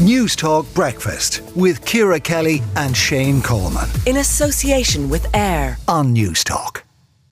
News Talk Breakfast with Ciara Kelly and Shane Coleman. In association with AIR on News Talk.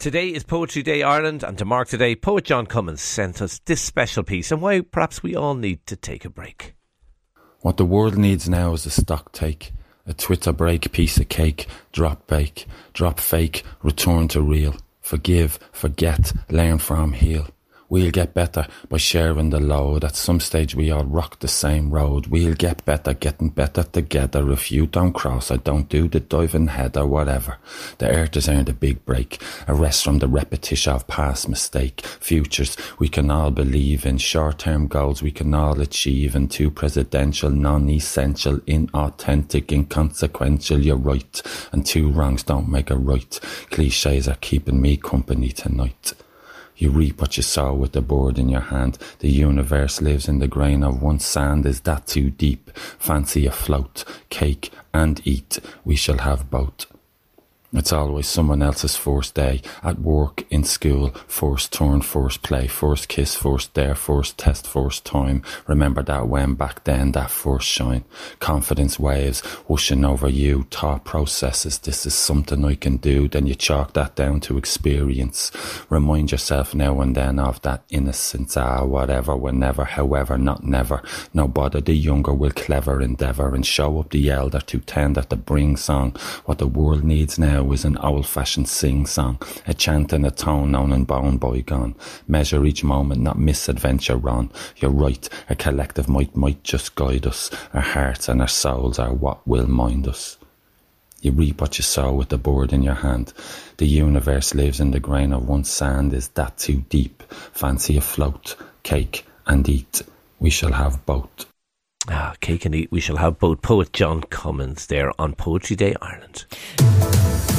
Today is Poetry Day Ireland, and to mark today, poet John Cummins sent us this special piece and why perhaps we all need to take a break. What the world needs now is a stock take, a Twitter break, piece of cake, drop bake, drop fake, return to real, forgive, forget, learn from, heal. We'll get better by sharing the load. At some stage we all rock the same road. We'll get better, getting better together. If you don't cross, I don't do the diving head or whatever. The earth has earned a big break. A rest from the repetition of past mistake. Futures we can all believe in. Short-term goals we can all achieve. And too presidential, non-essential, inauthentic, inconsequential. You're right. And two wrongs don't make a right. Cliches are keeping me company tonight. You reap what you sow with the board in your hand. The universe lives in the grain of one sand. Is that too deep? Fancy a float, cake and eat. We shall have both. It's always someone else's first day at work, in school, first turn, first play, first kiss, first dare, first test, first time. Remember that when back then, that first shine. Confidence waves whooshing over you, thought processes. This is something I can do. Then you chalk that down to experience. Remind yourself now and then of that innocence. Ah, whatever, whenever, however, not never. No bother the younger will clever endeavour and show up the elder to tend at the bring song. What the world needs now was an old-fashioned sing-song, a chant and a tone known and bone bygone. Measure each moment, not misadventure on. You're right, a collective might might just guide us. Our hearts and our souls are what will mind us. You reap what you sow with the board in your hand. The universe lives in the grain of one sand. Is that too deep? Fancy a float, cake and eat. We shall have both. Ah, cake and eat. We shall have both. Poet John Cummins there on Poetry Day Ireland.